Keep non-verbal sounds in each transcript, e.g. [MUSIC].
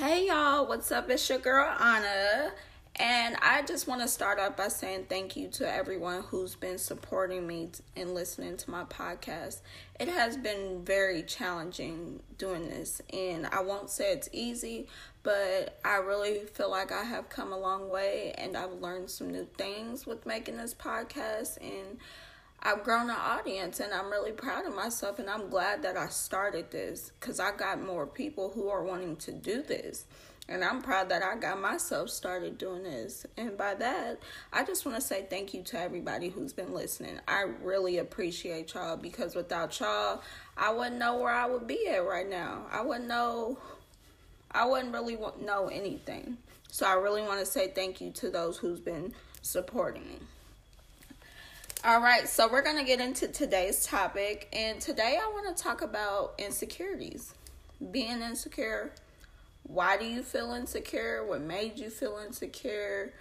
Hey y'all, what's up? It's your girl Anna, and I just want to start off by saying thank you to everyone who's been supporting me and listening to my podcast. It has been very challenging doing this, and I won't say it's easy, but I really feel like I have come a long way and I've learned some new things with making this podcast and I've grown an audience and I'm really proud of myself and I'm glad that I started this because I got more people who are wanting to do this. And I'm proud that I got myself started doing this. And by that, I just want to say thank you to everybody who's been listening. I really appreciate y'all because without y'all, I wouldn't know where I would be at right now. I wouldn't know, I wouldn't really know anything. So I really want to say thank you to those who's been supporting me. All right, so we're going to get into today's topic. And today I want to talk about insecurities. Being insecure. Why do you feel insecure? What made you feel insecure?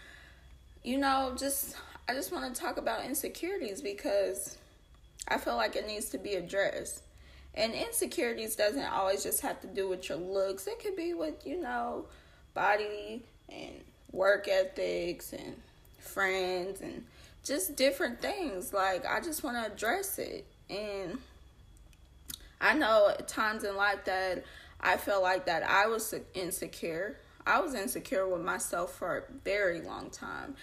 You know, just I just want to talk about insecurities because I feel like it needs to be addressed. And insecurities doesn't always just have to do with your looks. It could be with, you know, body and work ethics and friends and just different things. Like I just want to address it. And I know times in life that I felt like that I was insecure. I was insecure with myself for a very long time.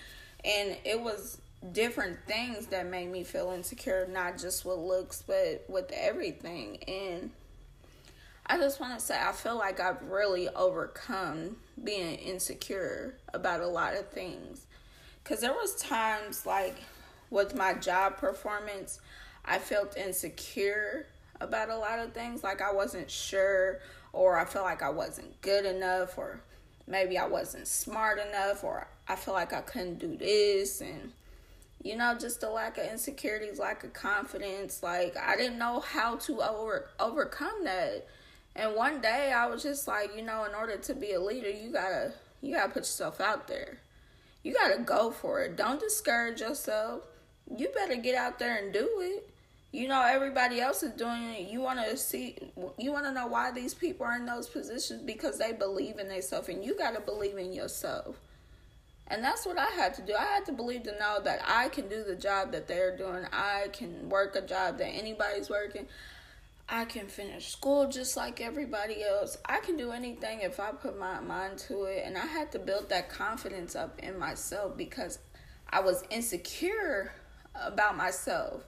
And it was different things that made me feel insecure, not just with looks, but with everything. And I just want to say, I feel like I've really overcome being insecure about a lot of things because there was times like with my job performance i felt insecure about a lot of things. Like i wasn't sure or i felt like i wasn't good enough or maybe i wasn't smart enough or i feel like i couldn't do this. And you know just a lack of insecurities lack of confidence. Like i didn't know how to over overcome that. And one day i was just like you know in order to be a leader you gotta you gotta put yourself out there you got to go for it. Don't discourage yourself. You better get out there and do it. You know everybody else is doing it. You want to see you want to know why these people are in those positions because they believe in themselves and you got to believe in yourself. And that's what I had to do. I had to believe to know that I can do the job that they're doing. I can work a job that anybody's working. I can finish school just like everybody else. I can do anything if I put my mind to it. And I had to build that confidence up in myself because I was insecure about myself.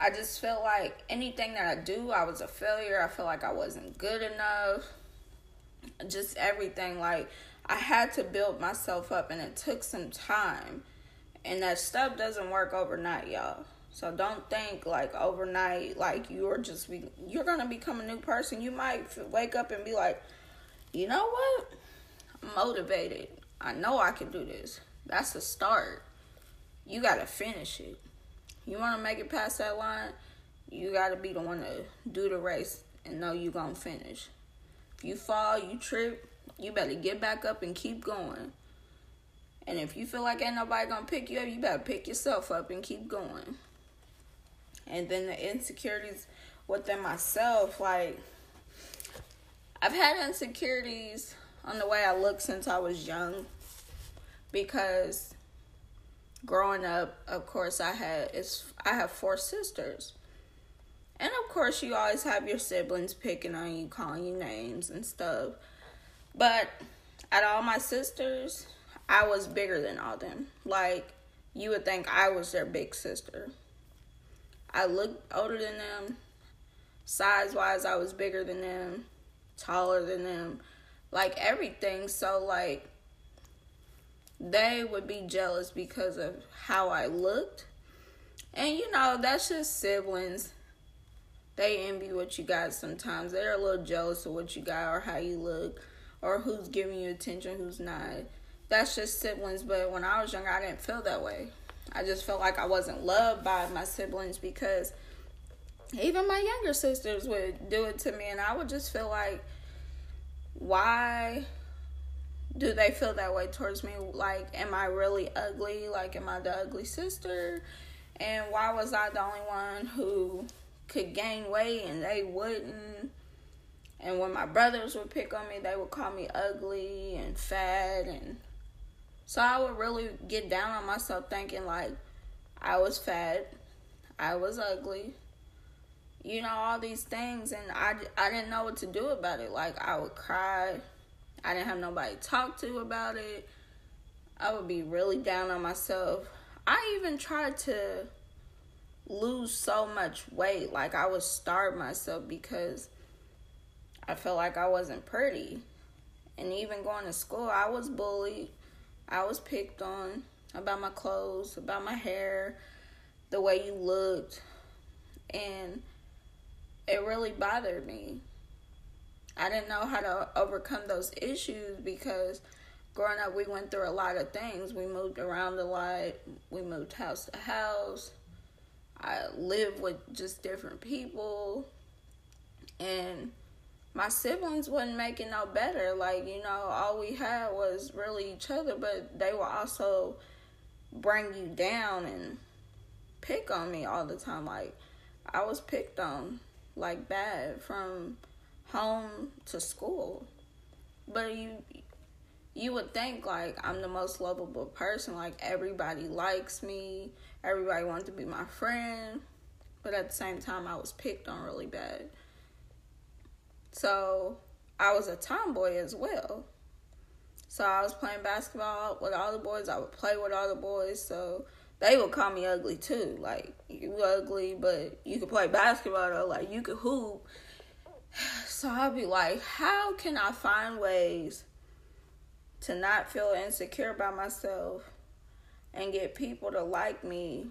I just felt like anything that I do, I was a failure. I felt like I wasn't good enough. Just everything. Like, I had to build myself up, and it took some time. And that stuff doesn't work overnight, y'all. So don't think like overnight, like you're just be, you're gonna become a new person. You might wake up and be like, you know what? I'm motivated. I know I can do this. That's the start. You gotta finish it. You wanna make it past that line, you gotta be the one to do the race and know you gonna finish. If you fall, you trip, you better get back up and keep going. And if you feel like ain't nobody gonna pick you up, you better pick yourself up and keep going and then the insecurities within myself like I've had insecurities on the way I look since I was young because growing up of course I had it's I have four sisters. And of course you always have your siblings picking on you, calling you names and stuff. But of all my sisters, I was bigger than all them. Like you would think I was their big sister. I looked older than them. Size wise, I was bigger than them, taller than them, like everything. So, like, they would be jealous because of how I looked. And, you know, that's just siblings. They envy what you got sometimes. They're a little jealous of what you got or how you look or who's giving you attention, who's not. That's just siblings. But when I was younger, I didn't feel that way. I just felt like I wasn't loved by my siblings because even my younger sisters would do it to me, and I would just feel like, why do they feel that way towards me? Like, am I really ugly? Like, am I the ugly sister? And why was I the only one who could gain weight and they wouldn't? And when my brothers would pick on me, they would call me ugly and fat and so I would really get down on myself thinking like I was fat, I was ugly, you know, all these things. And I, I didn't know what to do about it. Like, I would cry. I didn't have nobody to talk to about it. I would be really down on myself. I even tried to lose so much weight. Like, I would starve myself because I felt like I wasn't pretty. And even going to school, I was bullied. I was picked on about my clothes, about my hair, the way you looked. And it really bothered me. I didn't know how to overcome those issues because growing up, we went through a lot of things. We moved around a lot, we moved house to house. I lived with just different people. And my siblings wasn't making no better. Like, you know, all we had was really each other, but they would also bring you down and pick on me all the time. Like, I was picked on, like, bad from home to school. But you you would think like I'm the most lovable person, like everybody likes me, everybody wants to be my friend, but at the same time I was picked on really bad. So I was a tomboy as well. So I was playing basketball with all the boys. I would play with all the boys. So they would call me ugly too. Like you ugly, but you could play basketball though. Like you could hoop. [SIGHS] So I'd be like, how can I find ways to not feel insecure about myself and get people to like me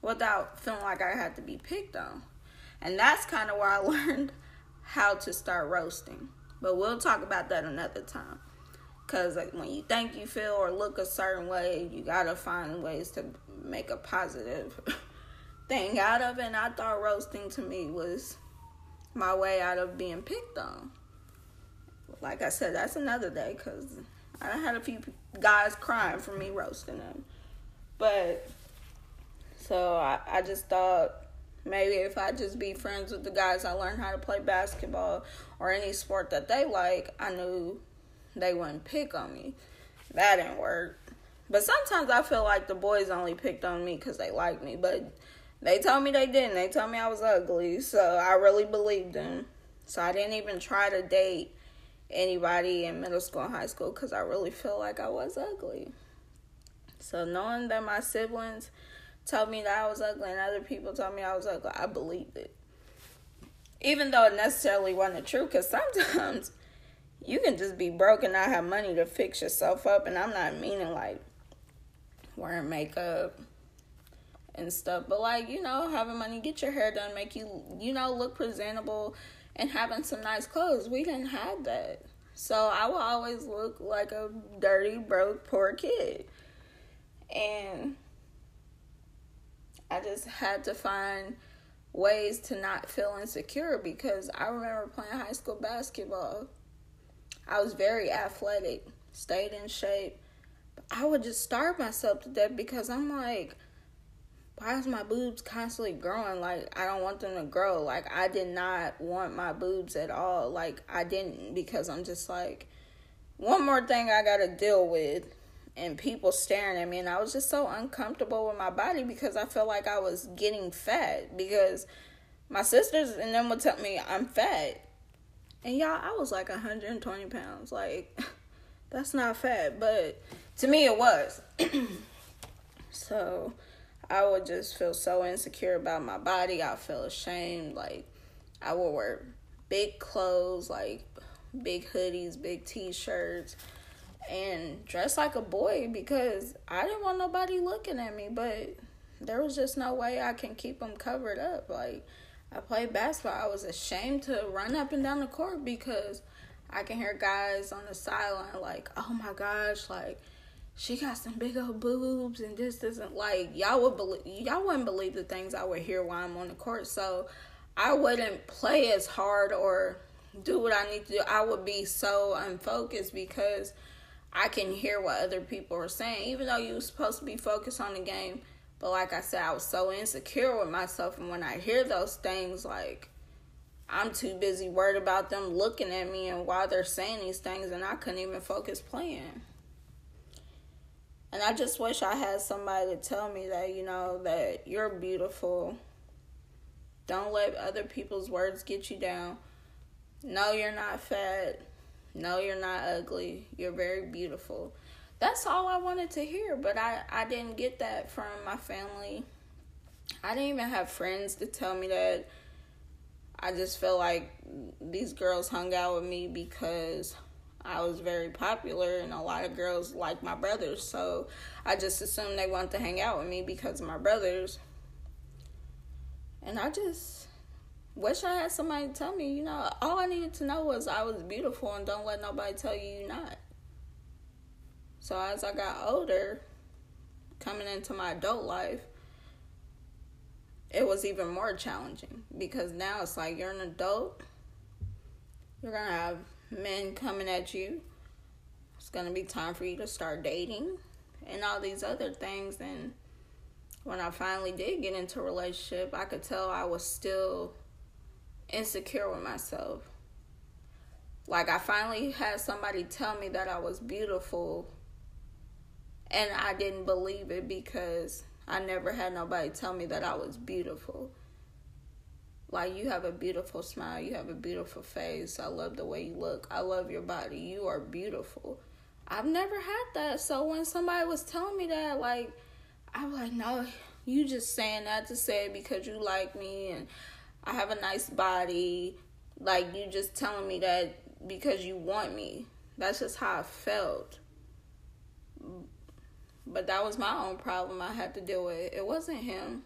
without feeling like I had to be picked on? And that's kind of where I [LAUGHS] learned how to start roasting. But we'll talk about that another time. Because like, when you think you feel or look a certain way, you got to find ways to make a positive [LAUGHS] thing out of it. And I thought roasting to me was my way out of being picked on. Like I said, that's another day because I had a few guys crying for me roasting them. But so I, I just thought Maybe if I just be friends with the guys I learned how to play basketball or any sport that they like, I knew they wouldn't pick on me. That didn't work. But sometimes I feel like the boys only picked on me because they liked me. But they told me they didn't. They told me I was ugly. So I really believed them. So I didn't even try to date anybody in middle school and high school because I really feel like I was ugly. So knowing that my siblings told me that I was ugly and other people told me I was ugly, I believed it. Even though it necessarily wasn't true, because sometimes [LAUGHS] you can just be broke and not have money to fix yourself up. And I'm not meaning like wearing makeup and stuff, but like, you know, having money, get your hair done, make you, you know, look presentable and having some nice clothes. We didn't have that. So I will always look like a dirty, broke, poor kid. And I just had to find ways to not feel insecure because I remember playing high school basketball. I was very athletic, stayed in shape. I would just starve myself to death because I'm like, why is my boobs constantly growing? Like, I don't want them to grow. Like, I did not want my boobs at all. Like, I didn't because I'm just like, one more thing I got to deal with and people staring at me and I was just so uncomfortable with my body because I felt like I was getting fat because my sisters and them would tell me I'm fat. And y'all, I was like 120 pounds. Like, [LAUGHS] that's not fat, but to me it was. [CLEARS THROAT] so I would just feel so insecure about my body. I feel ashamed. Like, I would wear big clothes, like big hoodies, big t shirts and dress like a boy because I didn't want nobody looking at me, but there was just no way I can keep them covered up. Like I played basketball, I was ashamed to run up and down the court because I can hear guys on the sideline like, "Oh my gosh, like she got some big old boobs and this isn't like y'all would believe y'all wouldn't believe the things I would hear while I'm on the court. So I wouldn't play as hard or do what I need to do. I would be so unfocused because I can hear what other people are saying, even though you were supposed to be focused on the game. But like I said, I was so insecure with myself, and when I hear those things, like I'm too busy worried about them looking at me and why they're saying these things, and I couldn't even focus playing. And I just wish I had somebody to tell me that, you know, that you're beautiful. Don't let other people's words get you down. No, you're not fat. No, you're not ugly. You're very beautiful. That's all I wanted to hear, but I, I didn't get that from my family. I didn't even have friends to tell me that. I just felt like these girls hung out with me because I was very popular and a lot of girls like my brothers. So I just assumed they wanted to hang out with me because of my brothers. And I just wish I had somebody tell me, you know, all I needed to know was I was beautiful and don't let nobody tell you you're not. So as I got older, coming into my adult life, it was even more challenging because now it's like you're an adult. You're to have men coming at you. It's to be time for you to start dating and all these other things. And when I finally did get into a relationship, I could tell I was still insecure with myself. Like, I finally had somebody tell me that I was beautiful, and I didn't believe it because I never had nobody tell me that I was beautiful. Like, you have a beautiful smile. You have a beautiful face. I love the way you look. I love your body. You are beautiful. I've never had that. So when somebody was telling me that, like, I'm like, no, you just saying that to say it because you like me and I have a nice body. Like, you just telling me that because you want me. That's just how I felt. But that was my own problem I had to deal with. It wasn't him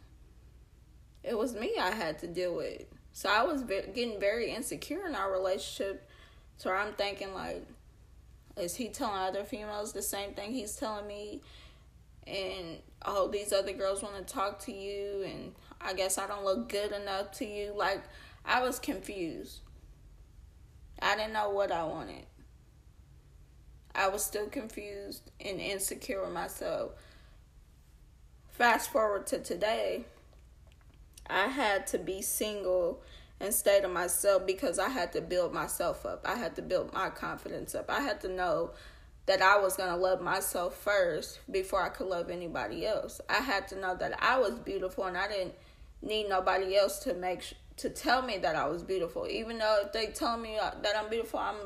it was me I had to deal with. So I was getting very insecure in our relationship. So I'm thinking like, is he telling other females the same thing he's telling me? And oh, these other girls want to talk to you, and I guess I don't look good enough to you. Like I was confused. I didn't know what I wanted. I was still confused and insecure with myself. Fast forward to today I had to be single and stay to myself because I had to build myself up. I had to build my confidence up. I had to know that I was going to love myself first before I could love anybody else. I had to know that I was beautiful and I didn't need nobody else to make sh- to tell me that I was beautiful. Even though they tell me uh, that I'm beautiful, I'm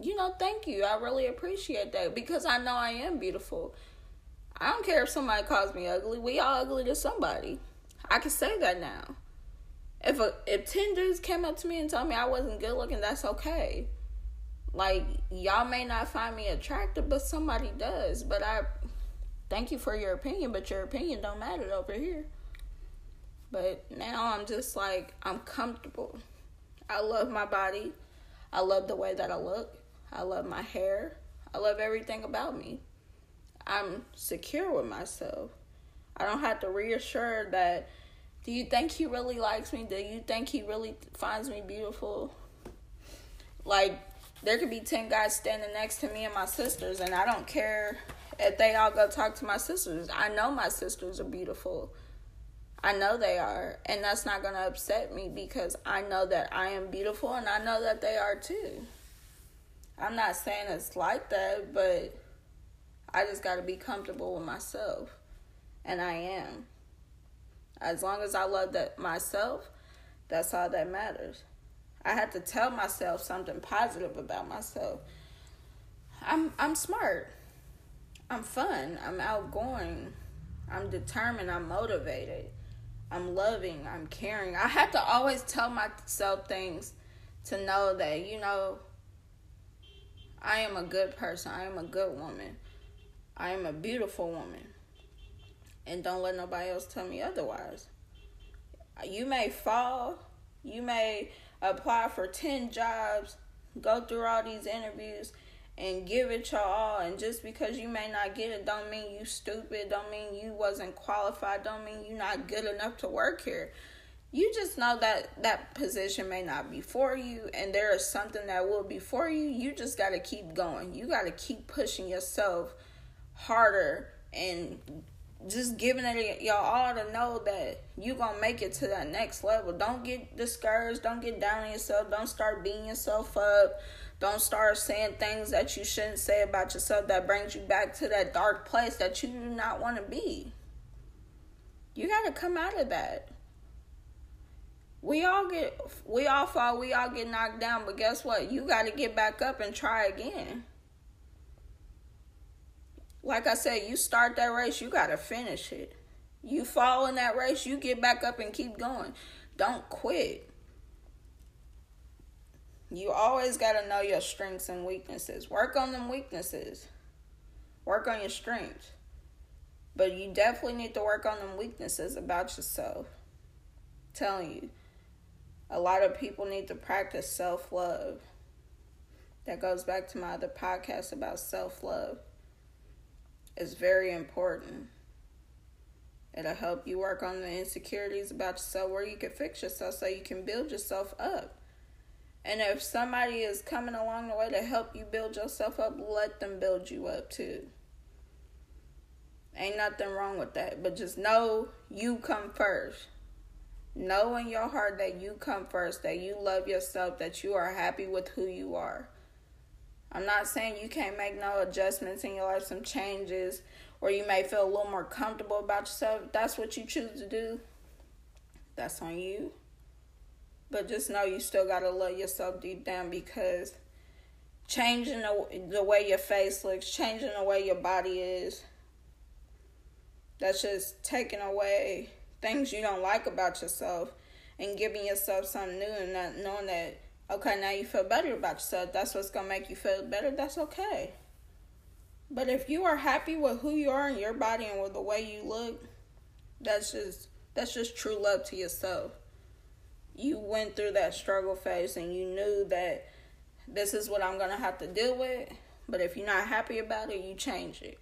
you know, thank you. I really appreciate that because I know I am beautiful. I don't care if somebody calls me ugly. We all ugly to somebody. I can say that now. If a, if ten dudes came up to me and told me I wasn't good looking, that's okay. Like y'all may not find me attractive, but somebody does. But I thank you for your opinion, but your opinion don't matter over here. But now I'm just like I'm comfortable. I love my body. I love the way that I look. I love my hair. I love everything about me. I'm secure with myself. I don't have to reassure that do you think he really likes me? Do you think he really finds me beautiful? Like there could be 10 guys standing next to me and my sisters and I don't care if they all go talk to my sisters. I know my sisters are beautiful. I know they are, and that's not going to upset me because I know that I am beautiful and I know that they are too. I'm not saying it's like that, but I just got to be comfortable with myself and I am. As long as I love that myself, that's all that matters. I had to tell myself something positive about myself. I'm I'm smart. I'm fun. I'm outgoing. I'm determined. I'm motivated. I'm loving. I'm caring. I have to always tell myself things to know that, you know, I am a good person. I am a good woman. I am a beautiful woman and don't let nobody else tell me otherwise. You may fall, you may apply for 10 jobs, go through all these interviews and give it your all and just because you may not get it don't mean you stupid, don't mean you wasn't qualified, don't mean you not good enough to work here. You just know that that position may not be for you and there is something that will be for you. You just got to keep going. You got to keep pushing yourself harder and just giving it y'all all to know that you gonna make it to that next level. Don't get discouraged. Don't get down on yourself. Don't start beating yourself up. Don't start saying things that you shouldn't say about yourself that brings you back to that dark place that you do not want to be. You got to come out of that. We all get we all fall, we all get knocked down, but guess what? You got to get back up and try again. Like I said, you start that race, you got to finish it. You fall in that race, you get back up and keep going. Don't quit. You always got to know your strengths and weaknesses. Work on them weaknesses. Work on your strengths. But you definitely need to work on them weaknesses about yourself. I'm telling you. A lot of people need to practice self love. That goes back to my other podcast about self love. It's very important. It'll help you work on the insecurities about yourself where you can fix yourself so you can build yourself up. And if somebody is coming along the way to help you build yourself up, let them build you up too. Ain't nothing wrong with that. But just know you come first. Know in your heart that you come first, that you love yourself, that you are happy with who you are. I'm not saying you can't make no adjustments in your life, some changes, or you may feel a little more comfortable about yourself. If that's what you choose to do. That's on you. But just know you still gotta love yourself deep down because changing the, the way your face looks, changing the way your body is, that's just taking away things you don't like about yourself and giving yourself something new and not knowing that okay now you feel better about yourself. That's what's gonna make you feel better. That's okay. But if you are happy with who you are and your body and with the way you look that's just that's just true love to yourself you went through that struggle phase and you knew that this is what I'm going to have to deal with. But if you're not happy about it, you change it.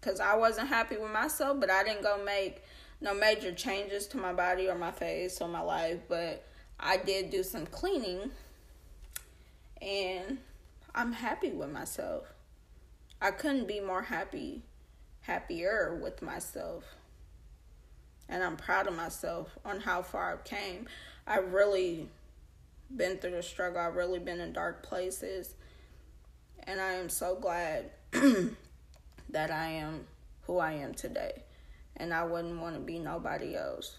Because I wasn't happy with myself, but I didn't go make no major changes to my body or my face or my life. But I did do some cleaning and I'm happy with myself. I couldn't be more happy, happier with myself and I'm proud of myself on how far I've came. I've really been through the struggle. I've really been in dark places. And I am so glad [CLEARS THROAT] that I am who I am today. And I wouldn't want to be nobody else.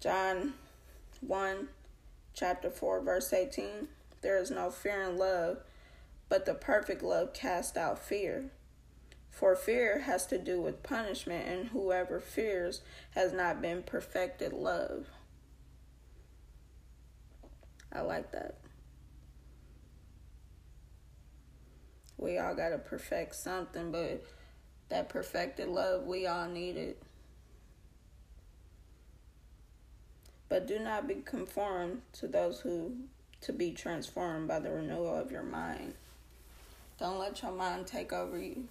John 1, chapter 4, verse 18. There is no fear in love, but the perfect love casts out fear. For fear has to do with punishment, and whoever fears has not been perfected love. I like that. We all got to perfect something, but that perfected love, we all need it. But do not be conformed to those who to be transformed by the renewal of your mind. Don't let your mind take over you.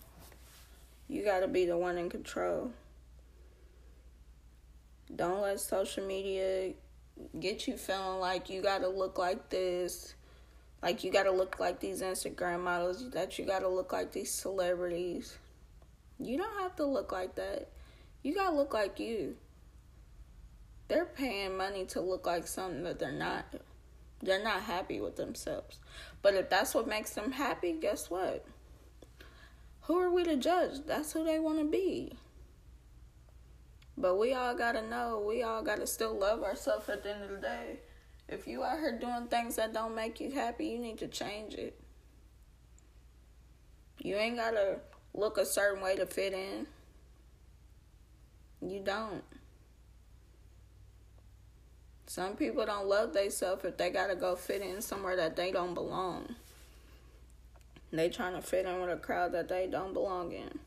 You got to be the one in control. Don't let social media get you feeling like you got to look like this. Like you got to look like these Instagram models, that you got to look like these celebrities. You don't have to look like that. You got to look like you. They're paying money to look like something that they're not. They're not happy with themselves. But if that's what makes them happy, guess what? Who are we to judge? That's who they want to be. But we all gotta know, we all gotta still love ourselves at the end of the day. If you out here doing things that don't make you happy, you need to change it. You ain't gotta look a certain way to fit in. You don't. Some people don't love themselves if they gotta go fit in somewhere that they don't belong. They trying to fit in with a crowd that they don't belong in.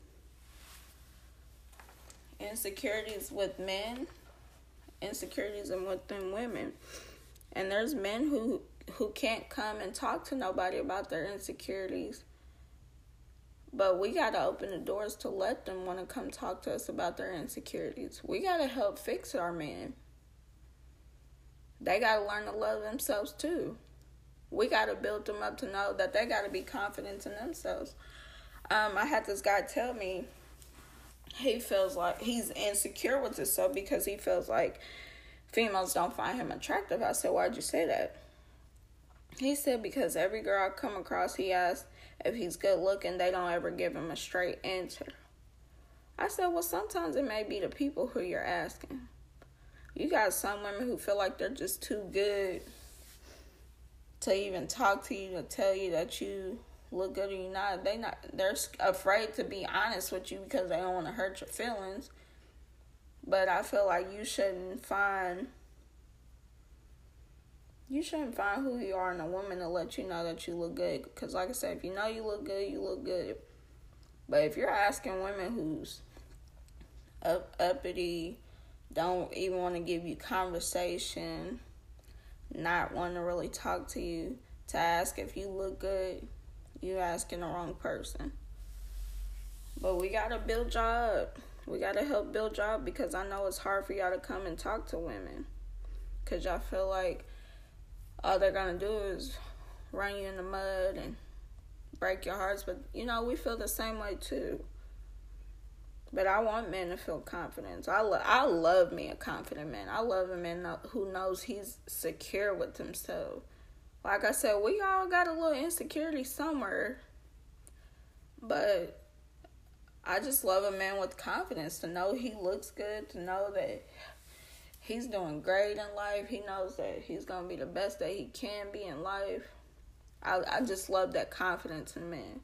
Insecurities with men, insecurities and within women. And there's men who who can't come and talk to nobody about their insecurities. But we got to open the doors to let them want to come talk to us about their insecurities. We got to help fix our men. They got to learn to love themselves too we got to build them up to know that they got to be confident in themselves. Um, I had this guy tell me he feels like he's insecure with himself because he feels like females don't find him attractive. I said, Why'd you say that? He said, Because every girl I come across, he asks if he's good looking, they don't ever give him a straight answer. I said, Well, sometimes it may be the people who you're asking. You got some women who feel like they're just too good to even talk to you, to tell you that you look good or you not. They not they're afraid to be honest with you because they don't want to hurt your feelings. But I feel like you shouldn't find you shouldn't find who you are in a woman to let you know that you look good. Because, like I said, if you know you look good, you look good. But if you're asking women who's up, uppity, don't even want to give you conversation, not want to really talk to you, to ask if you look good, you asking the wrong person. But we gotta build job. We gotta help build job because I know it's hard for y'all to come and talk to women. Cause y'all feel like all they're gonna do is run you in the mud and break your hearts. But you know, we feel the same way too. But I want men to feel confidence. I I love me a confident man. I love a man who knows he's secure with himself. Like I said, we all got a little insecurity somewhere. But I just love a man with confidence to know he looks good, to know that he's doing great in life. He knows that he's gonna be the best that he can be in life. I I just love that confidence in men.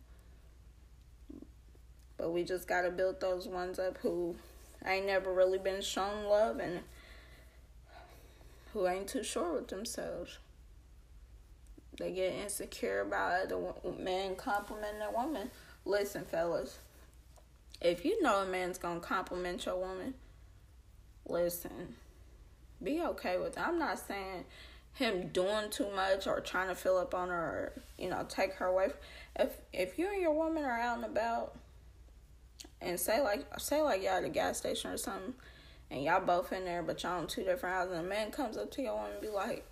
But we just gotta build those ones up who ain't never really been shown love and who ain't too sure with themselves. They get insecure about other men complimenting a woman. Listen, fellas, if you know a man's gonna compliment your woman, listen be okay with it. I'm not saying him doing too much or trying to fill up on her or, you know, take her away. If if you and your woman are out and about and say like say like y'all at a gas station or something and y'all both in there but y'all in two different houses and a man comes up to your woman and be like,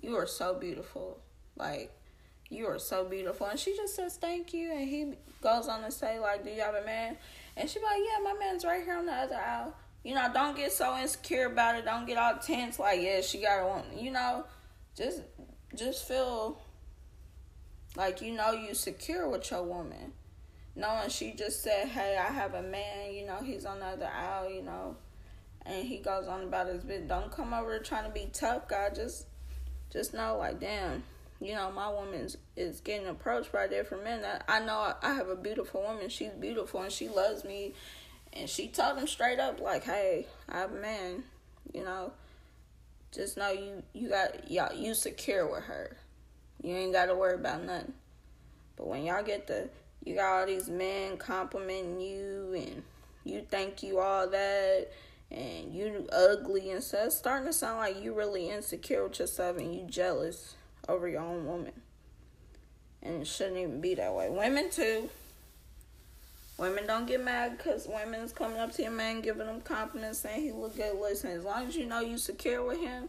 You are so beautiful. Like you are so beautiful and she just says thank you and he goes on to say like do you have a man and she be like yeah my man's right here on the other aisle you know, don't get so insecure about it. Don't get all tense like, yeah, she got one. You know, just just feel like you know you secure with your woman. Knowing she just said, Hey, I have a man, you know, he's on the other aisle, you know, and he goes on about his bit. Don't come over trying to be tough guy. Just just know like damn, you know, my woman is getting approached by different men. I, I know I have a beautiful woman. She's beautiful and she loves me and she told him straight up, like, hey, I have a man, you know. Just know you you got y'all you secure with her. You ain't gotta worry about nothing. But when y'all get the you got all these men complimenting you and you think you all that and you ugly and stuff, it's starting to sound like you really insecure with yourself and you jealous over your own woman. And it shouldn't even be that way. Women too. Women don't get mad because women's coming up to your man, giving him compliments, saying he look good. Listen, as long as you know you secure with him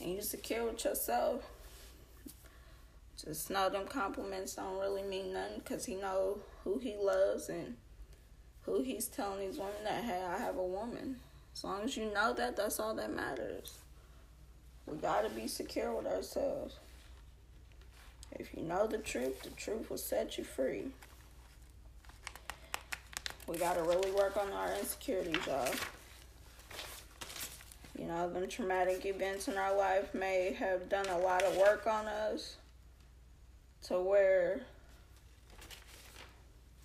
and you secure with yourself, just know them compliments don't really mean nothing because he know who he loves and who he's telling these women that hey, I have a woman. As long as you know that, that's all that matters. We gotta be secure with ourselves. If you know the truth, the truth will set you free. We gotta really work on our insecurities, y'all. You know, them traumatic events in our life may have done a lot of work on us to where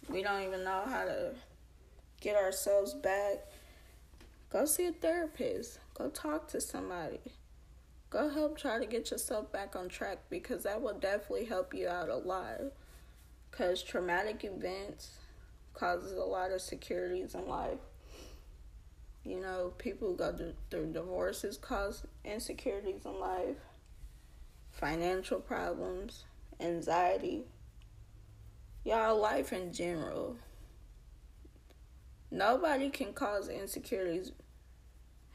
we don't even know how to get ourselves back. Go see a therapist. Go talk to somebody. Go help try to get yourself back on track because that will definitely help you out a lot. Because traumatic events causes a lot of securities in life. You know, people who go through divorces cause insecurities in life, financial problems, anxiety, y'all life in general. Nobody can cause insecurities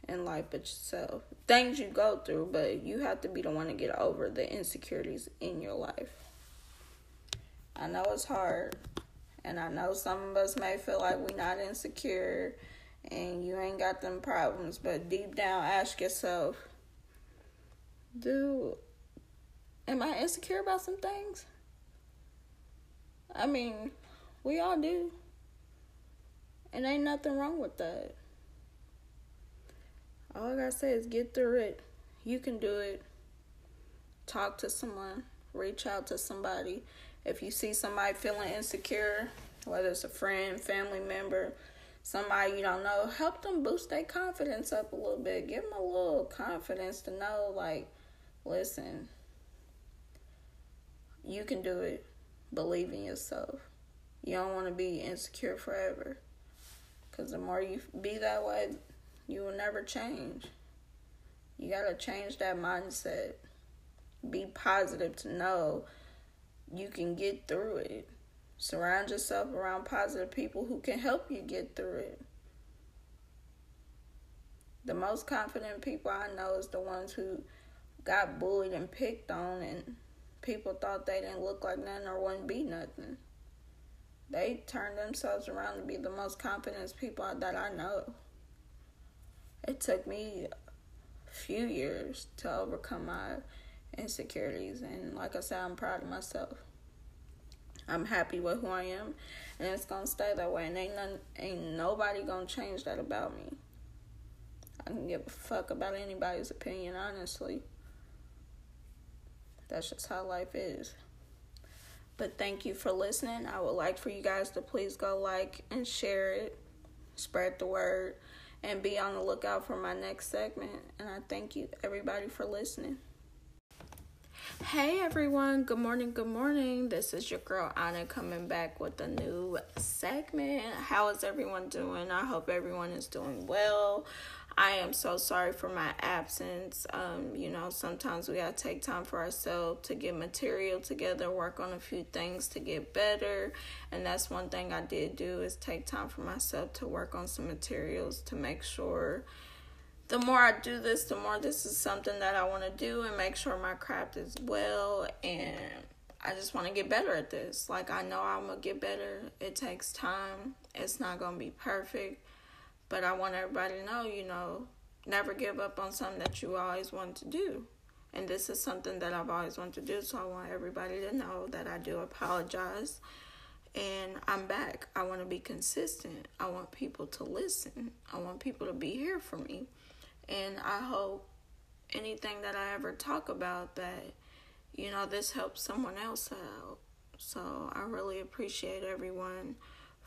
in life but yourself. Things you go through, but you have to be the one to get over the insecurities in your life. I know it's hard And I know some of us may feel like we're not insecure and you ain't got them problems, but deep down, ask yourself, do am I insecure about some things? I mean, we all do. And ain't nothing wrong with that. All I gotta say is get through it. You can do it. Talk to someone. Reach out to somebody. If you see somebody feeling insecure, whether it's a friend, family member, somebody you don't know, help them boost their confidence up a little bit. Give them a little confidence to know, like, listen, you can do it. Believe in yourself. You don't want to be insecure forever. Because the more you be that way, you will never change. You got to change that mindset. Be positive to know you can get through it. Surround yourself around positive people who can help you get through it. The most confident people I know is the ones who got bullied and picked on and people thought they didn't look like nothing or wouldn't be nothing. They turned themselves around to be the most confident people that I know. It took me a few years to overcome my insecurities and like I said I'm proud of myself. I'm happy with who I am and it's gonna stay that way and ain't none, ain't nobody gonna change that about me. I can give a fuck about anybody's opinion honestly. That's just how life is. But thank you for listening. I would like for you guys to please go like and share it, spread the word, and be on the lookout for my next segment. And I thank you, everybody, for listening. Hey everyone, good morning, good morning. This is your girl Anna coming back with a new segment. How is everyone doing? I hope everyone is doing well. I am so sorry for my absence. Um, you know, sometimes we gotta take time for ourselves to get material together, work on a few things to get better. And that's one thing I did do is take time for myself to work on some materials to make sure the more I do this, the more this is something that I want to do and make sure my craft is well and I just want to get better at this. Like I know I'm to get better. It takes time. It's not to be perfect but I want everybody to know, you know, never give up on something that you always want to do. And this is something that I've always wanted to do, so I want everybody to know that I do apologize. And I'm back. I want to be consistent. I want people to listen. I want people to be here for me. And I hope anything that I ever talk about that, you know, this helps someone else out. So I really appreciate everyone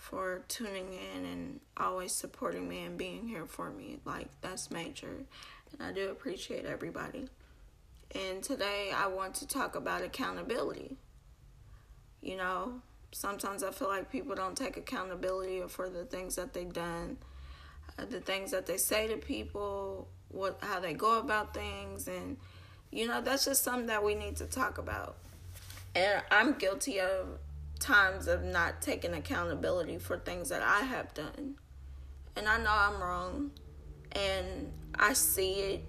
for tuning in and always supporting me and being here for me. Like, that's major. And I do appreciate everybody. And today I want to talk about accountability. You know, sometimes I feel like people don't take accountability for the things that they've done, uh, the things that they say to people, what how they go about things and you know, that's just something that we need to talk about. And I'm guilty of times of not taking accountability for things that I have done. And I know I'm wrong and I see it.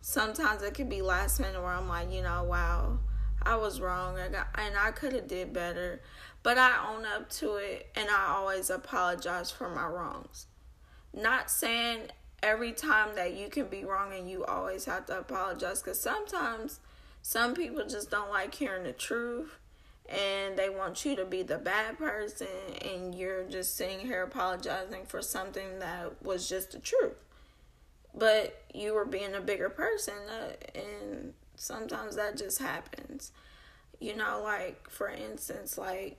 Sometimes it could be last minute where I'm like, you know, wow, I was wrong and I could have did better. But I own up to it and I always apologize for my wrongs. Not saying every time that you can be wrong and you always have to apologize because sometimes some people just don't like hearing the truth and they want you to be the bad person and you're just sitting here apologizing for something that was just the truth. But you were being a bigger person uh, and sometimes that just happens. You know like for instance like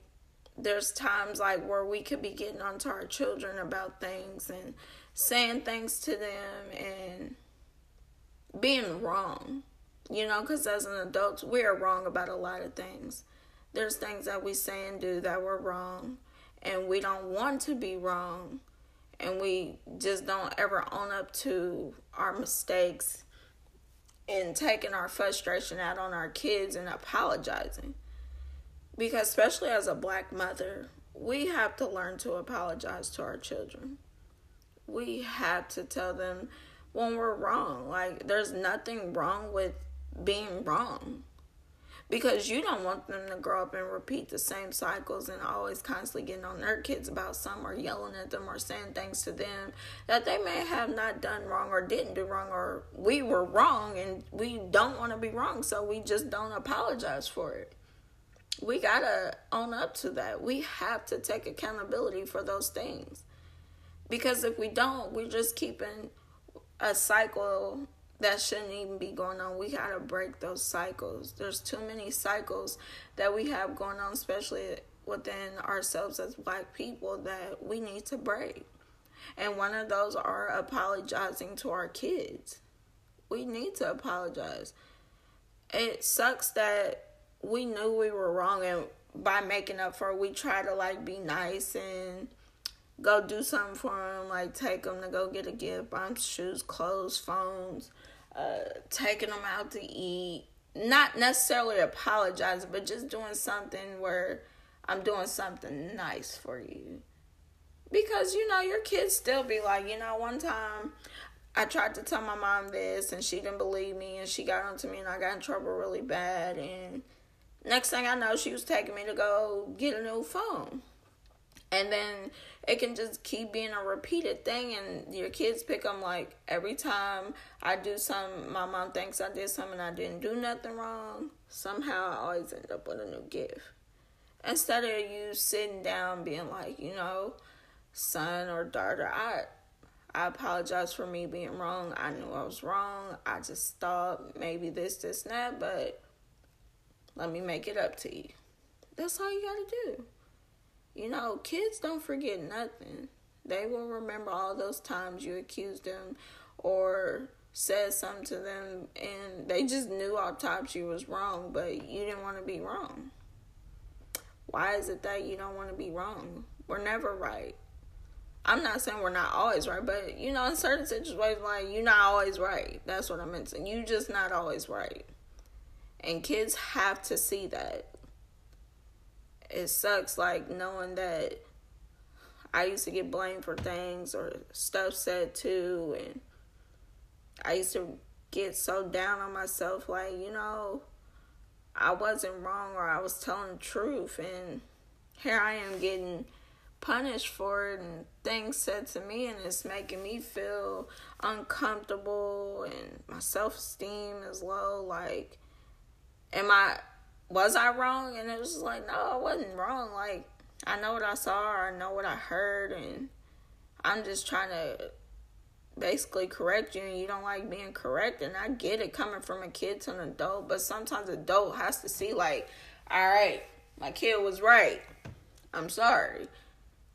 there's times like where we could be getting onto our children about things and saying things to them and being wrong you know because as an adult we are wrong about a lot of things there's things that we say and do that were wrong and we don't want to be wrong and we just don't ever own up to our mistakes and taking our frustration out on our kids and apologizing. Because especially as a black mother we have to learn to apologize to our children. We have to tell them when we're wrong. Like there's nothing wrong with being wrong because you don't want them to grow up and repeat the same cycles and always constantly getting on their kids about something or yelling at them or saying things to them that they may have not done wrong or didn't do wrong or we were wrong and we don't want to be wrong so we just don't apologize for it. We gotta own up to that. We have to take accountability for those things. Because if we don't we're just keeping a cycle that shouldn't even be going on. We got to break those cycles. There's too many cycles that we have going on, especially within ourselves as black people, that we need to break. And one of those are apologizing to our kids. We need to apologize. It sucks that we knew we were wrong and by making up for it, we try to like be nice and go do something for them, like take them to go get a gift, buy them shoes, clothes, phones uh, taking them out to eat, not necessarily apologizing, but just doing something where I'm doing something nice for you. Because, you know, your kids still be like, you know, one time I tried to tell my mom this and she didn't believe me and she got onto me and I got in trouble really bad. And next thing I know, she was taking me to go get a new phone. And then it can just keep being a repeated thing and your kids pick them like every time i do something my mom thinks i did something i didn't do nothing wrong somehow i always end up with a new gift. Instead of you sitting down being like you know son or daughter i i apologize for me being wrong. I knew i was wrong. I just thought maybe this this and that but let me make it up to you. That's all you gotta do you know, kids don't forget nothing. They will remember all those times you accused them or said something to them and they just knew top you was wrong, but you didn't want to be wrong. Why is it that you don't want to be wrong? We're never right. I'm not saying we're not always right, but you know, in certain situations, like you're not always right. That's what I meant. To. You just not always right, and kids have to see that it sucks like knowing that I used to get blamed for things or stuff said too and I used to get so down on myself like, you know, I wasn't wrong or I was telling the truth and here I am getting punished for it and things said to me and it's making me feel uncomfortable and my self-esteem is low like am I was I wrong? And it was like, no, I wasn't wrong. Like, I know what I saw, I know what I heard, and I'm just trying to basically correct you, and you don't like being corrected. And I get it coming from a kid to an adult, but sometimes adult has to see, like, all right, my kid was right. I'm sorry.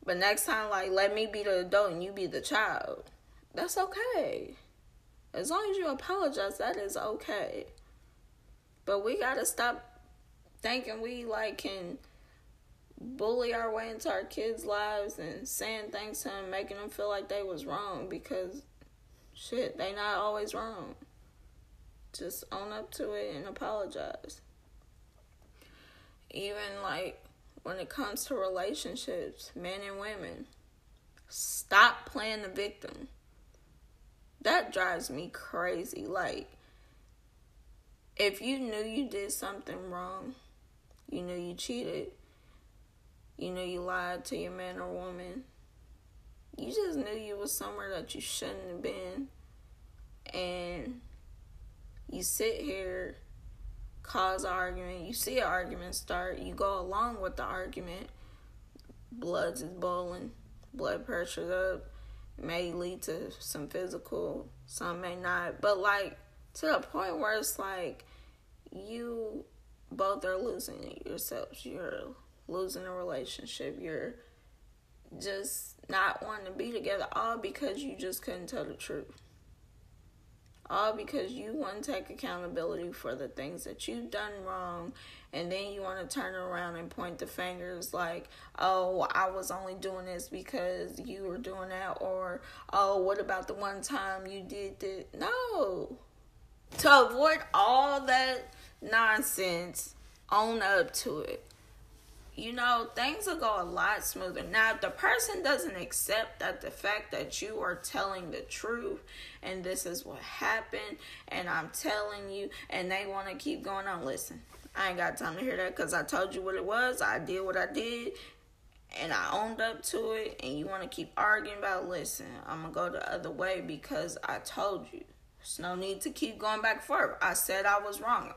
But next time, like, let me be the adult and you be the child. That's okay. As long as you apologize, that is okay. But we gotta stop thinking we like can bully our way into our kids' lives and saying things to them, making them feel like they was wrong because shit, they not always wrong. Just own up to it and apologize. Even like when it comes to relationships, men and women, stop playing the victim. That drives me crazy. Like, if you knew you did something wrong, you know you cheated. You know you lied to your man or woman. You just knew you was somewhere that you shouldn't have been. And you sit here, cause an argument. You see an argument start. You go along with the argument. Bloods is boiling. Blood pressure's up. May lead to some physical. Some may not. But like to the point where it's like you both are losing yourselves. You're losing a relationship. You're just not wanting to be together, all because you just couldn't tell the truth. All because you want to take accountability for the things that you've done wrong, and then you want to turn around and point the fingers like, oh, I was only doing this because you were doing that, or oh, what about the one time you did that? No. To avoid all that nonsense, own up to it. You know, things will go a lot smoother. Now, if the person doesn't accept that the fact that you are telling the truth and this is what happened and I'm telling you and they want to keep going on, listen, I ain't got time to hear that because I told you what it was. I did what I did and I owned up to it. And you want to keep arguing about, listen, I'm going to go the other way because I told you. There's no need to keep going back forth. I said I was wrong.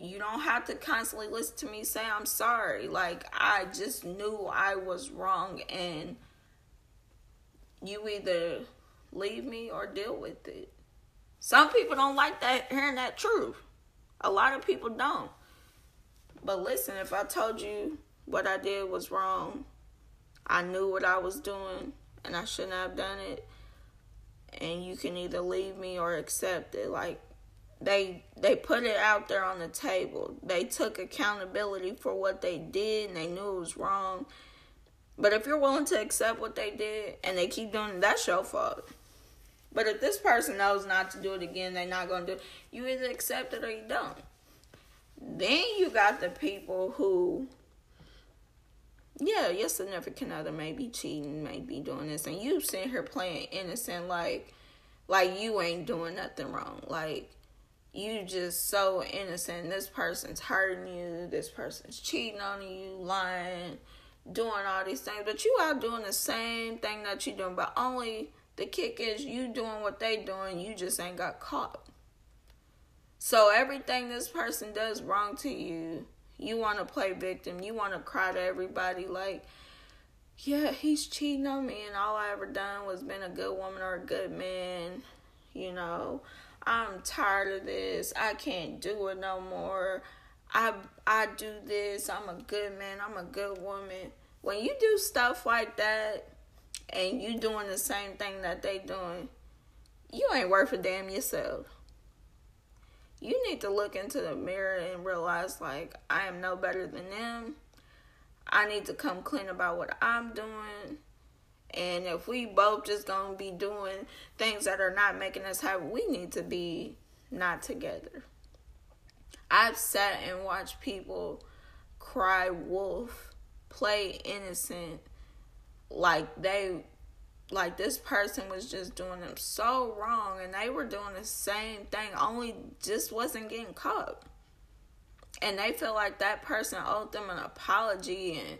You don't have to constantly listen to me say I'm sorry. Like, I just knew I was wrong. And you either leave me or deal with it. Some people don't like that hearing that truth. A lot of people don't. But listen, if I told you what I did was wrong, I knew what I was doing and I shouldn't have done it, and you can either leave me or accept it. Like they they put it out there on the table. They took accountability for what they did and they knew it was wrong. But if you're willing to accept what they did and they keep doing it, that's your fault. But if this person knows not to do it again, they're not to do it. You either accept it or you don't. Then you got the people who, yeah, your significant other may be cheating, may be doing this, and you sitting here playing innocent, like, like you ain't doing nothing wrong, like you just so innocent. This person's hurting you. This person's cheating on you, lying, doing all these things, but you out doing the same thing that you're doing, but only the kick is you doing what they doing, you just ain't got caught. So everything this person does wrong to you, you want to play victim. You want to cry to everybody like, yeah, he's cheating on me, and all I ever done was been a good woman or a good man. You know, I'm tired of this. I can't do it no more. I I do this. I'm a good man. I'm a good woman. When you do stuff like that, and you doing the same thing that they doing, you ain't worth a damn yourself you need to look into the mirror and realize like I am no better than them. I need to come clean about what I'm doing. And if we both just gonna be doing things that are not making us happy, we need to be not together. I've sat and watched people cry wolf, play innocent, like they like this person was just doing them so wrong and they were doing the same thing only just wasn't getting caught and they feel like that person owed them an apology and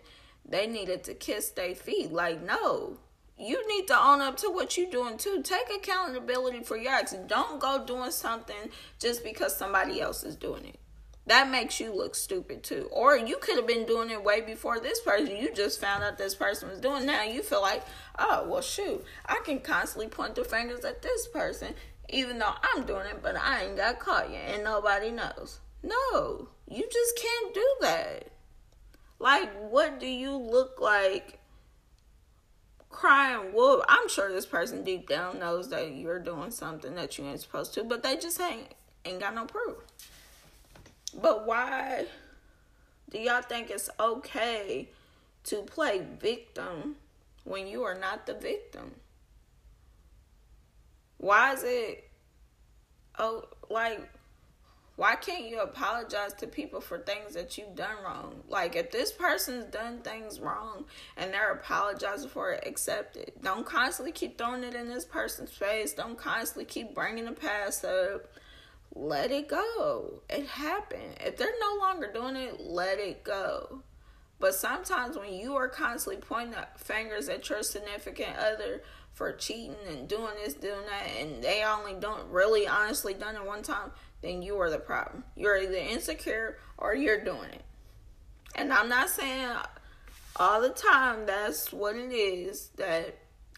they needed to kiss their feet like no you need to own up to what you're doing too take accountability for your actions don't go doing something just because somebody else is doing it that makes you look stupid too. Or you could have been doing it way before this person. You just found out this person was doing now. You feel like, oh well shoot, I can constantly point the fingers at this person, even though I'm doing it, but I ain't got caught yet and nobody knows. No, you just can't do that. Like, what do you look like crying wolf? I'm sure this person deep down knows that you're doing something that you ain't supposed to, but they just ain't ain't got no proof. But why do y'all think it's okay to play victim when you are not the victim? Why is it oh like why can't you apologize to people for things that you've done wrong? Like if this person's done things wrong and they're apologizing for it, accept it. Don't constantly keep throwing it in this person's face. Don't constantly keep bringing the past up let it go. It happened. If they're no longer doing it, let it go. But sometimes when you are constantly pointing fingers at your significant other for cheating and doing this, doing that, and they only don't really honestly done it one time, then you are the problem. You're either insecure or you're doing it. And I'm not saying all the time that's what it is that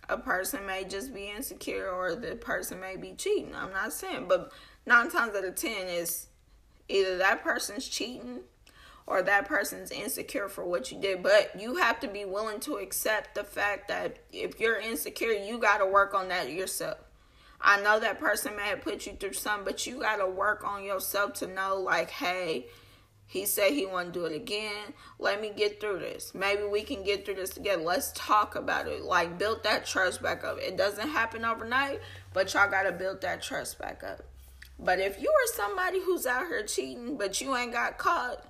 a person may just be insecure or the person may be cheating. I'm not saying, but nine times out of ten is either that person's cheating or that person's insecure for what you did. But you have to be willing to accept the fact that if you're insecure, you got to work on that yourself. I know that person may have put you through something, but you got to work on yourself to know, like, hey, he said he want to do it again. Let me get through this. Maybe we can get through this together. Let's talk about it. Like, build that trust back up. It doesn't happen overnight, but y'all got to build that trust back up. But if you are somebody who's out here cheating, but you ain't got caught,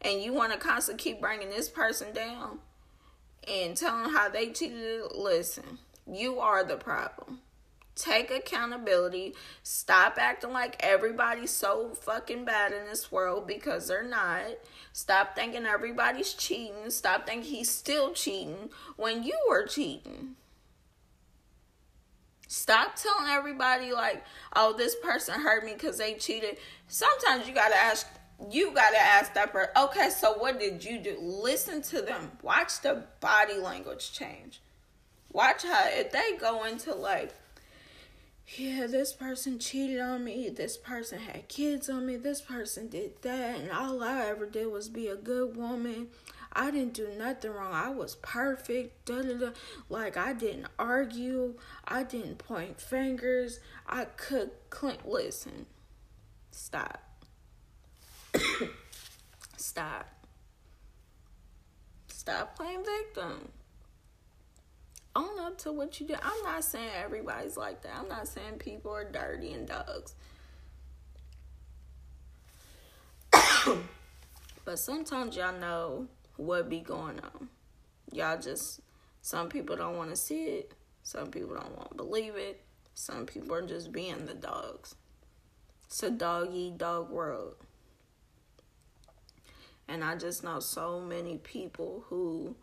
and you want to constantly keep bringing this person down and telling how they cheated, listen, you are the problem. Take accountability. Stop acting like everybody's so fucking bad in this world because they're not. Stop thinking everybody's cheating. Stop thinking he's still cheating when you were cheating. Stop telling everybody like, "Oh, this person hurt me because they cheated." Sometimes you gotta ask. You gotta ask that person. Okay, so what did you do? Listen to them. Watch the body language change. Watch how if they go into like yeah, this person cheated on me, this person had kids on me, this person did that, and all I ever did was be a good woman. I didn't do nothing wrong. I was perfect. Da, da, da. Like I didn't argue. I didn't point fingers. I could clean. Listen, stop. [COUGHS] stop. Stop playing victim own up to what you do. I'm not saying everybody's like that. I'm not saying people are dirty and dogs. [COUGHS] but sometimes y'all know what be going on. Y'all just some people don't want to see it. Some people don't want to believe it. Some people are just being the dogs. It's a dog eat dog world. And I just know so many people who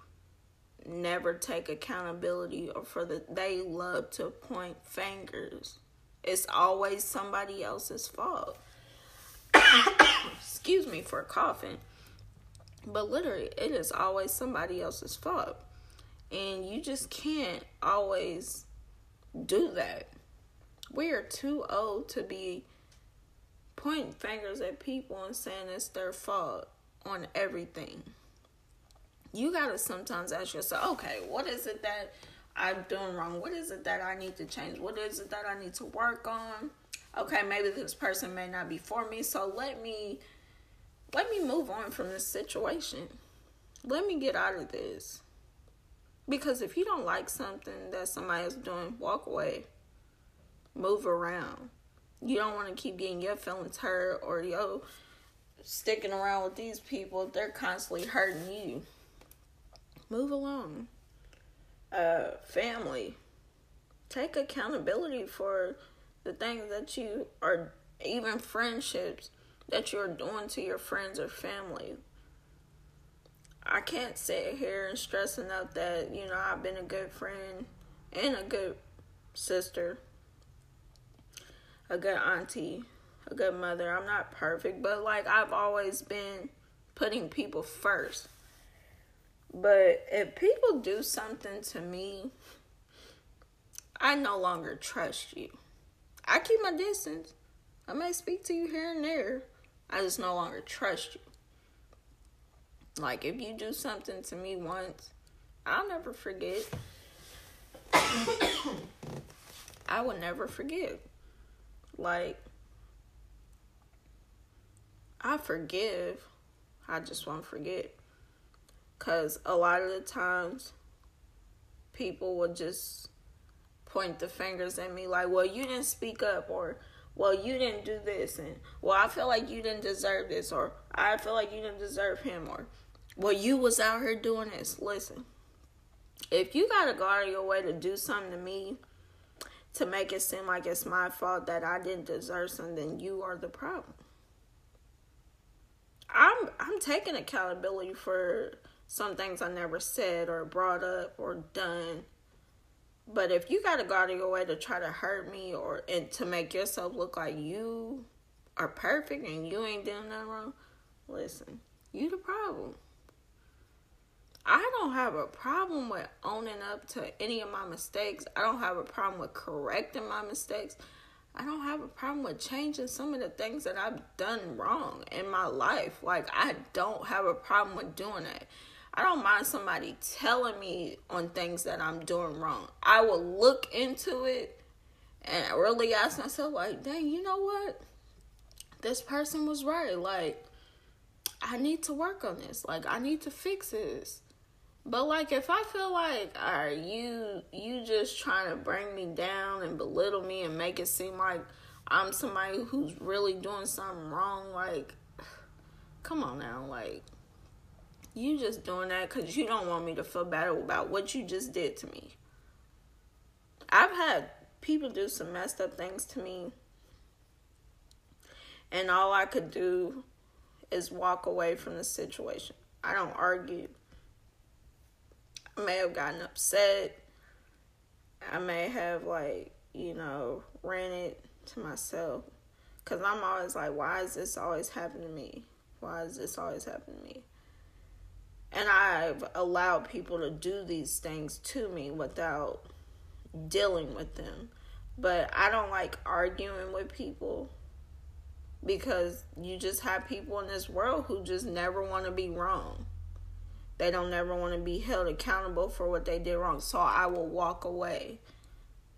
never take accountability or for the they love to point fingers. It's always somebody else's fault. [COUGHS] Excuse me for coughing. But literally, it is always somebody else's fault. And you just can't always do that. We are too old to be pointing fingers at people and saying it's their fault on everything you gotta sometimes ask yourself, okay, what is it that I'm doing wrong? What is it that I need to change? What is it that I need to work on? Okay, maybe this person may not be for me, so let me let me move on from this situation. Let me get out of this. Because if you don't like something that somebody is doing, walk away. Move around. You don't want to keep getting your feelings hurt or yo sticking around with these people. They're constantly hurting you move along. Uh, family, take accountability for the things that you are, even friendships that you're doing to your friends or family. I can't sit here and stress enough that, you know, I've been a good friend and a good sister, a good auntie, a good mother. I'm not perfect, but like I've always been putting people first. But if people do something to me, I no longer trust you. I keep my distance. I may speak to you here and there. I just no longer trust you. Like if you do something to me once, I'll never forget. [COUGHS] I will never forgive. Like I forgive. I just won't forget. Because a lot of the times, people would just point the fingers at me like, well, you didn't speak up, or well, you didn't do this, and well, I feel like you didn't deserve this, or I feel like you didn't deserve him, or well, you was out here doing this. Listen, if you gotta go out of your way to do something to me to make it seem like it's my fault that I didn't deserve something, you are the problem. I'm I'm taking accountability for some things I never said or brought up or done. But if you gotta go out of your way to try to hurt me or and to make yourself look like you are perfect and you ain't doing nothing wrong, listen, you the problem. I don't have a problem with owning up to any of my mistakes. I don't have a problem with correcting my mistakes. I don't have a problem with changing some of the things that I've done wrong in my life. Like, I don't have a problem with doing that. I don't mind somebody telling me on things that I'm doing wrong. I will look into it and really ask myself, like, dang, you know what? This person was right. Like, I need to work on this. Like, I need to fix this. But like, if I feel like, are you you just trying to bring me down and belittle me and make it seem like I'm somebody who's really doing something wrong, like, [SIGHS] come on now, like you just doing that because you don't want me to feel bad about what you just did to me. I've had people do some messed up things to me, and all I could do is walk away from the situation. I don't argue. I may have gotten upset. I may have, like, you know, ran it to myself. Because I'm always like, why is this always happening to me? Why is this always happening to me? And I've allowed people to do these things to me without dealing with them. But I don't like arguing with people because you just have people in this world who just never want to be wrong. They don't never want to be held accountable for what they did wrong. So I will walk away.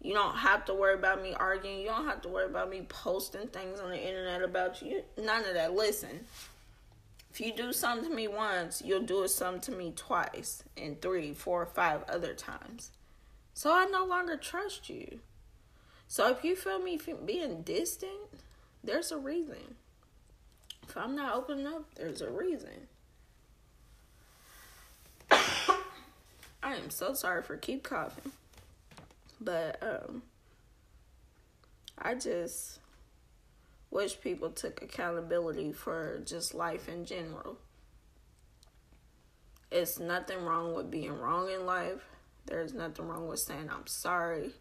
You don't have to worry about me arguing. You don't have to worry about me posting things on the internet about you. None of that. Listen, if you do something to me once, you'll do something to me twice, and three, four, five other times. So I no longer trust you. So if you feel me being distant, there's a reason. If I'm not opening up, there's a reason. [COUGHS] I am so sorry for keep coughing. But um I just wish people took accountability for just life in general. It's nothing wrong with being wrong in life. There's nothing wrong with saying I'm sorry.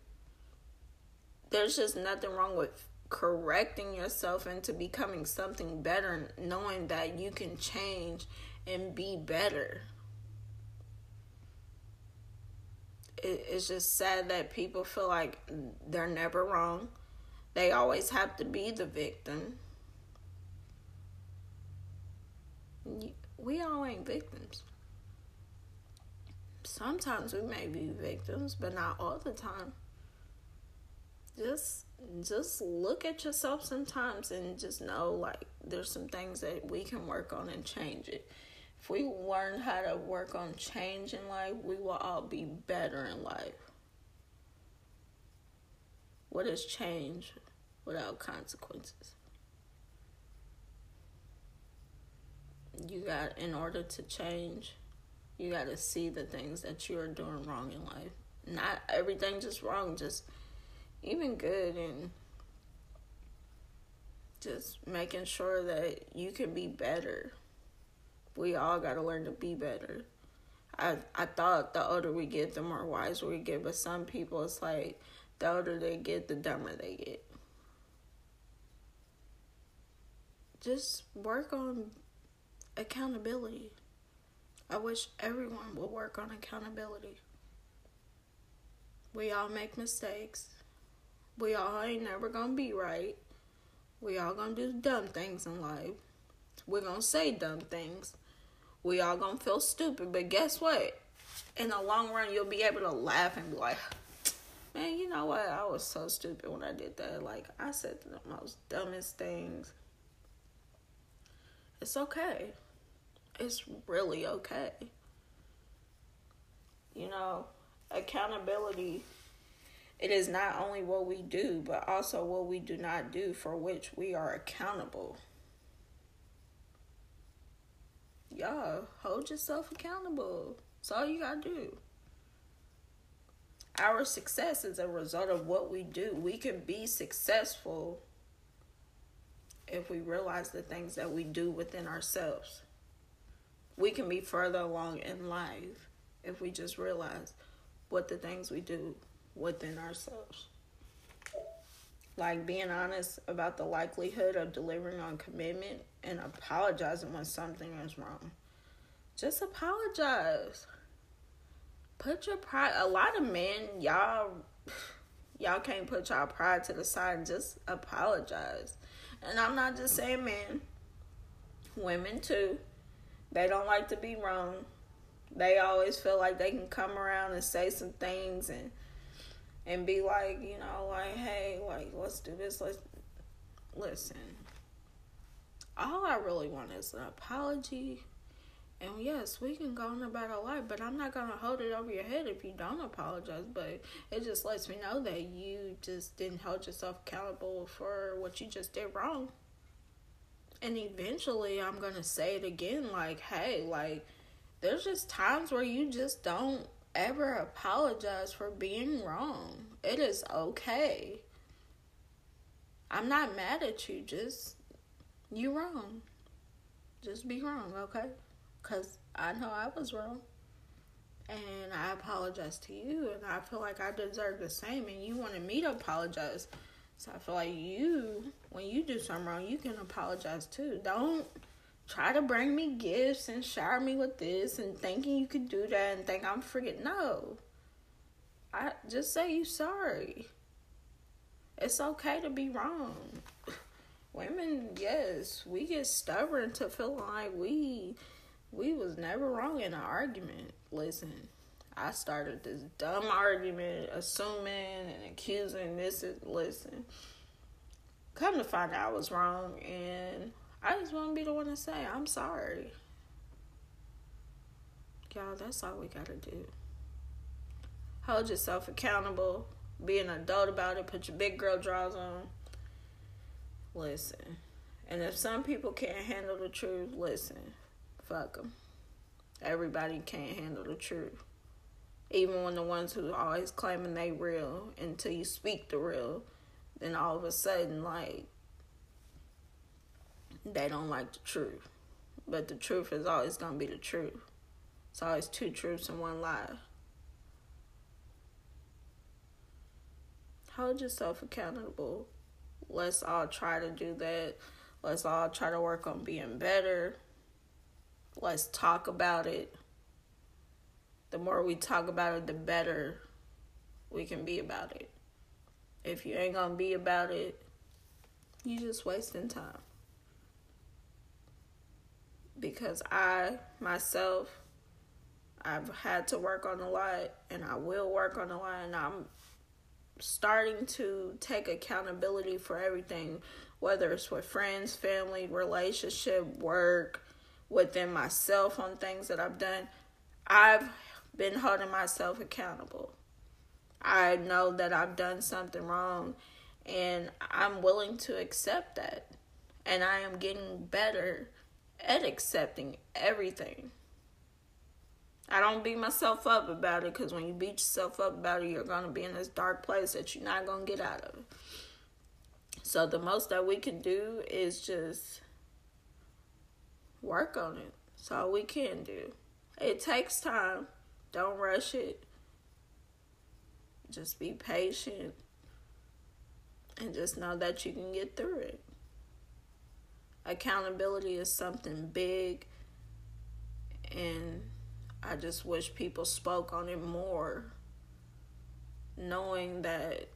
There's just nothing wrong with correcting yourself into becoming something better, knowing that you can change and be better. It's just sad that people feel like they're never wrong. They always have to be the victim. We all ain't victims. Sometimes we may be victims, but not all the time. Just just look at yourself sometimes and just know like there's some things that we can work on and change it. If we learn how to work on change in life, we will all be better in life. What is change without consequences? You got, in order to change, you got to see the things that you are doing wrong in life. Not everything just wrong, just even good and just making sure that you can be better. We all got to learn to be better. I I thought the older we get, the more wise we get, but some people it's like the older they get, the dumber they get. Just work on accountability. I wish everyone would work on accountability. We all make mistakes. We all ain't never gonna be right. We all gonna do dumb things in life. We're gonna say dumb things. We all gonna feel stupid, but guess what? In the long run, you'll be able to laugh and be like, man, you know what? I was so stupid when I did that. Like, I said the most dumbest things. It's okay. It's really okay. You know, accountability it is not only what we do, but also what we do not do for which we are accountable. Y'all, hold yourself accountable. That's all you gotta do. Our success is a result of what we do. We can be successful if we realize the things that we do within ourselves. We can be further along in life if we just realize what the things we do within ourselves. Like being honest about the likelihood of delivering on commitment and apologizing when something is wrong. Just apologize. Put your pride. A lot of men, y'all, [SIGHS] y'all can't put y'all pride to the side and just apologize. And I'm not just saying men, women too. They don't like to be wrong. They always feel like they can come around and say some things and and be like, you know, like, hey, like, let's do this. Let's listen. All I really want is an apology. And yes, we can go on about our life, but I'm not gonna hold it over your head if you don't apologize. But it just lets me know that you just didn't hold yourself accountable for what you just did wrong. And eventually, I'm gonna say it again, like, hey, like, there's just times where you just don't ever apologize for being wrong. It is okay. I'm not mad at you, just you wrong. Just be wrong, okay? Cuz I know I was wrong. And I apologize to you and I feel like I deserve the same and you wanted me to apologize. So I feel like you when you do something wrong, you can apologize too. Don't try to bring me gifts and shower me with this and thinking you could do that and think I'm freaking no. I just say you sorry. It's okay to be wrong. Women, yes, we get stubborn to feel like we we was never wrong in an argument. Listen, I started this dumb argument, assuming and accusing this is listen. Come to find out I was wrong and I just want to be the one to say, I'm sorry. Y'all, that's all we got to do. Hold yourself accountable. Be an adult about it. Put your big girl drawers on. Listen. And if some people can't handle the truth, listen. Fuck them. Everybody can't handle the truth. Even when the ones who always claiming they real, until you speak the real, then all of a sudden, like, they don't like the truth. But the truth is always to be the truth. It's always two truths and one lie. Hold yourself accountable. Let's all try to do that. Let's all try to work on being better. Let's talk about it. The more we talk about it, the better we can be about it. If you ain't gonna be about it, you just wasting time because I myself I've had to work on a lot and I will work on a lot and I'm starting to take accountability for everything whether it's with friends, family, relationship, work, within myself on things that I've done. I've been holding myself accountable. I know that I've done something wrong and I'm willing to accept that. And I am getting better at accepting everything. I don't beat myself up about it because when you beat yourself up about it, you're going to be in this dark place that you're not going to get out of. So, the most that we can do is just work on it. That's all we can do. It takes time. Don't rush it. Just be patient and just know that you can get through it accountability is something big and I just wish people spoke on it more knowing that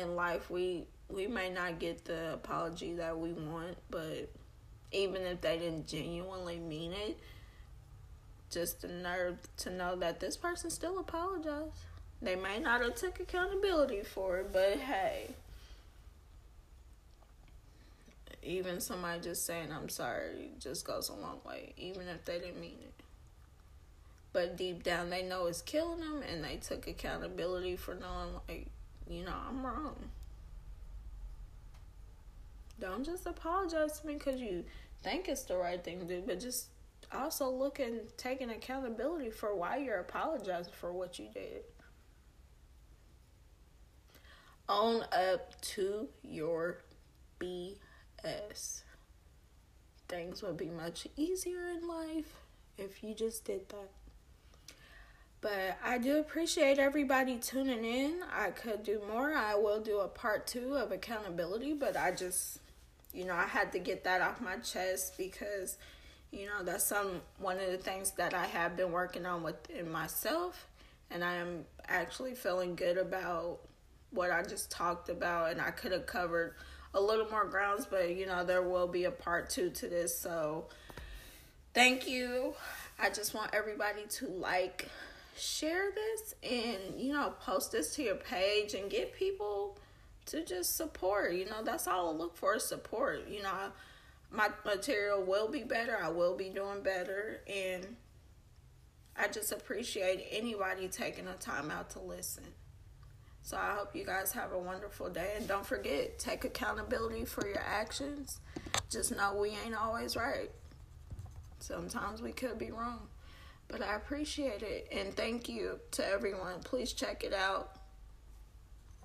in life we we may not get the apology that we want but even if they didn't genuinely mean it just the nerve to know that this person still apologized they may not have took accountability for it but hey even somebody just saying I'm sorry just goes a long way, even if they didn't mean it. But deep down, they know it's killing them, and they took accountability for knowing, like, you know, I'm wrong. Don't just apologize to me because you think it's the right thing to do, but just also look and taking accountability for why you're apologizing for what you did. Own up to your BS things would be much easier in life if you just did that. But I do appreciate everybody tuning in. I could do more. I will do a part two of accountability, but I just, you know, I had to get that off my chest because, you know, that's some one of the things that I have been working on within myself, and I am actually feeling good about what I just talked about, and I could have covered a little more grounds, but you know, there will be a part two to this. So thank you. I just want everybody to like, share this, and you know, post this to your page and get people to just support. You know, that's all I look for support. You know, my material will be better. I will be doing better. And I just appreciate anybody taking the time out to listen. So I hope you guys have a wonderful day. And don't forget, take accountability for your actions. Just know we ain't always right. Sometimes we could be wrong. But I appreciate it and thank you to everyone. Please check it out.